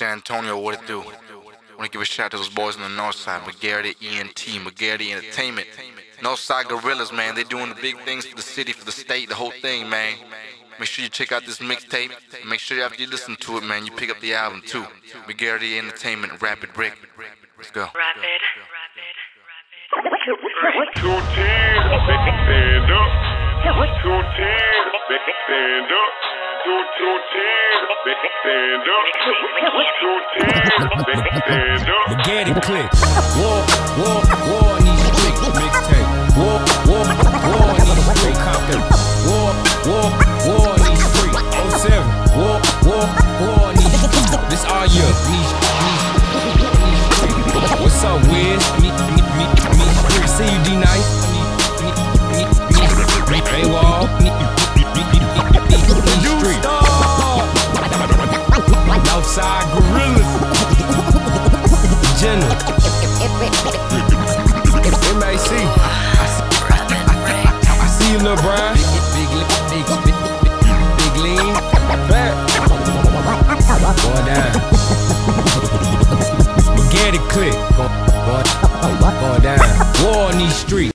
San Antonio, what it do? I Want to give a shout out to those boys on the north side, McGarity ENT, McGarity Entertainment. Northside Gorillas, man, they doing the big things for the city, for the state, the whole thing, man. Make sure you check out this mixtape. Make sure after you listen to it, man, you pick up the album too. McGarity Entertainment, Rapid Ric. Let's go. Rapid. Two teams, stand up. Two teams, stand up. Two two teams, stand up. Teams, stand up. It click. War, war, war in these streets. Mixtape. War, war, war in these streets. Compton. War, war, war in these streets. 07. War, war, war in these streets. This all year. These Big, big, big, big, lean. Going down. Spaghetti click. Going, going down. War on these streets.